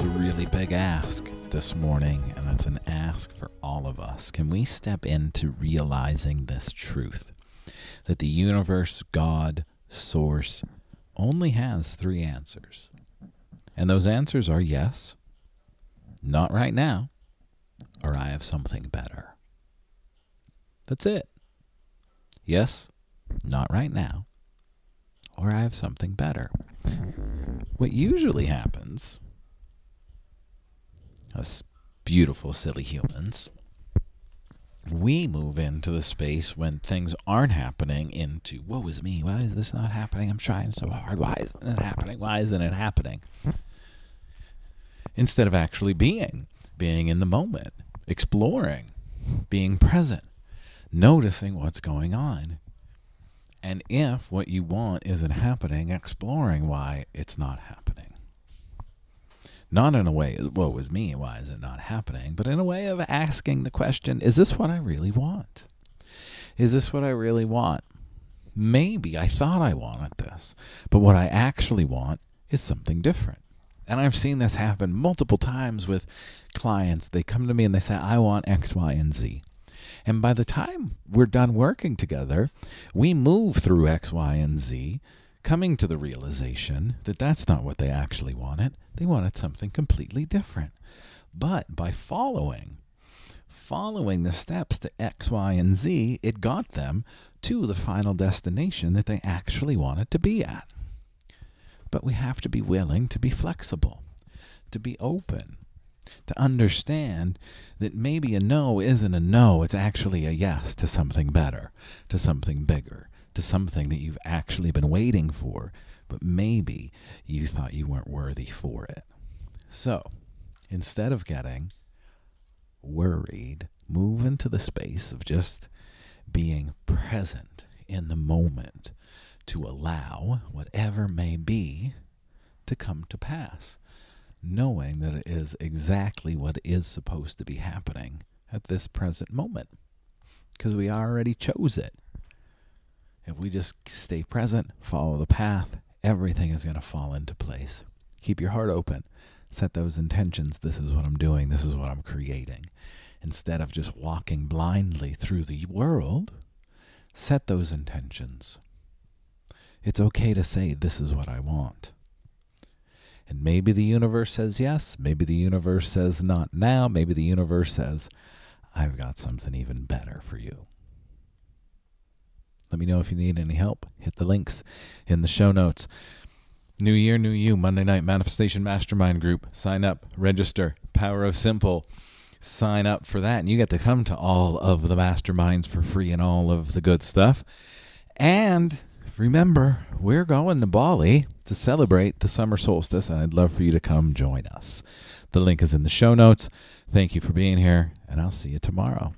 A really big ask this morning, and it's an ask for all of us. Can we step into realizing this truth that the universe, God, Source, only has three answers? And those answers are yes, not right now, or I have something better. That's it. Yes, not right now, or I have something better. What usually happens us beautiful, silly humans, we move into the space when things aren't happening into, woe is me, why is this not happening? I'm trying so hard. Why isn't it happening? Why isn't it happening? Instead of actually being, being in the moment, exploring, being present, noticing what's going on. And if what you want isn't happening, exploring why it's not happening. Not in a way, woe is me, why is it not happening? But in a way of asking the question, is this what I really want? Is this what I really want? Maybe I thought I wanted this, but what I actually want is something different. And I've seen this happen multiple times with clients. They come to me and they say, I want X, Y, and Z. And by the time we're done working together, we move through X, Y, and Z coming to the realization that that's not what they actually wanted. They wanted something completely different. But by following, following the steps to X, Y, and Z, it got them to the final destination that they actually wanted to be at. But we have to be willing to be flexible, to be open, to understand that maybe a no isn't a no, it's actually a yes to something better, to something bigger, to something that you've actually been waiting for, but maybe you thought you weren't worthy for it. So instead of getting worried, move into the space of just being present in the moment to allow whatever may be to come to pass, knowing that it is exactly what is supposed to be happening at this present moment because we already chose it. If we just stay present, follow the path, everything is going to fall into place. Keep your heart open. Set those intentions. This is what I'm doing. This is what I'm creating. Instead of just walking blindly through the world, set those intentions. It's okay to say, This is what I want. And maybe the universe says yes. Maybe the universe says not now. Maybe the universe says, I've got something even better for you. Me know if you need any help. Hit the links in the show notes. New Year, New You, Monday Night Manifestation Mastermind Group. Sign up, register. Power of Simple. Sign up for that, and you get to come to all of the masterminds for free and all of the good stuff. And remember, we're going to Bali to celebrate the summer solstice, and I'd love for you to come join us. The link is in the show notes. Thank you for being here, and I'll see you tomorrow.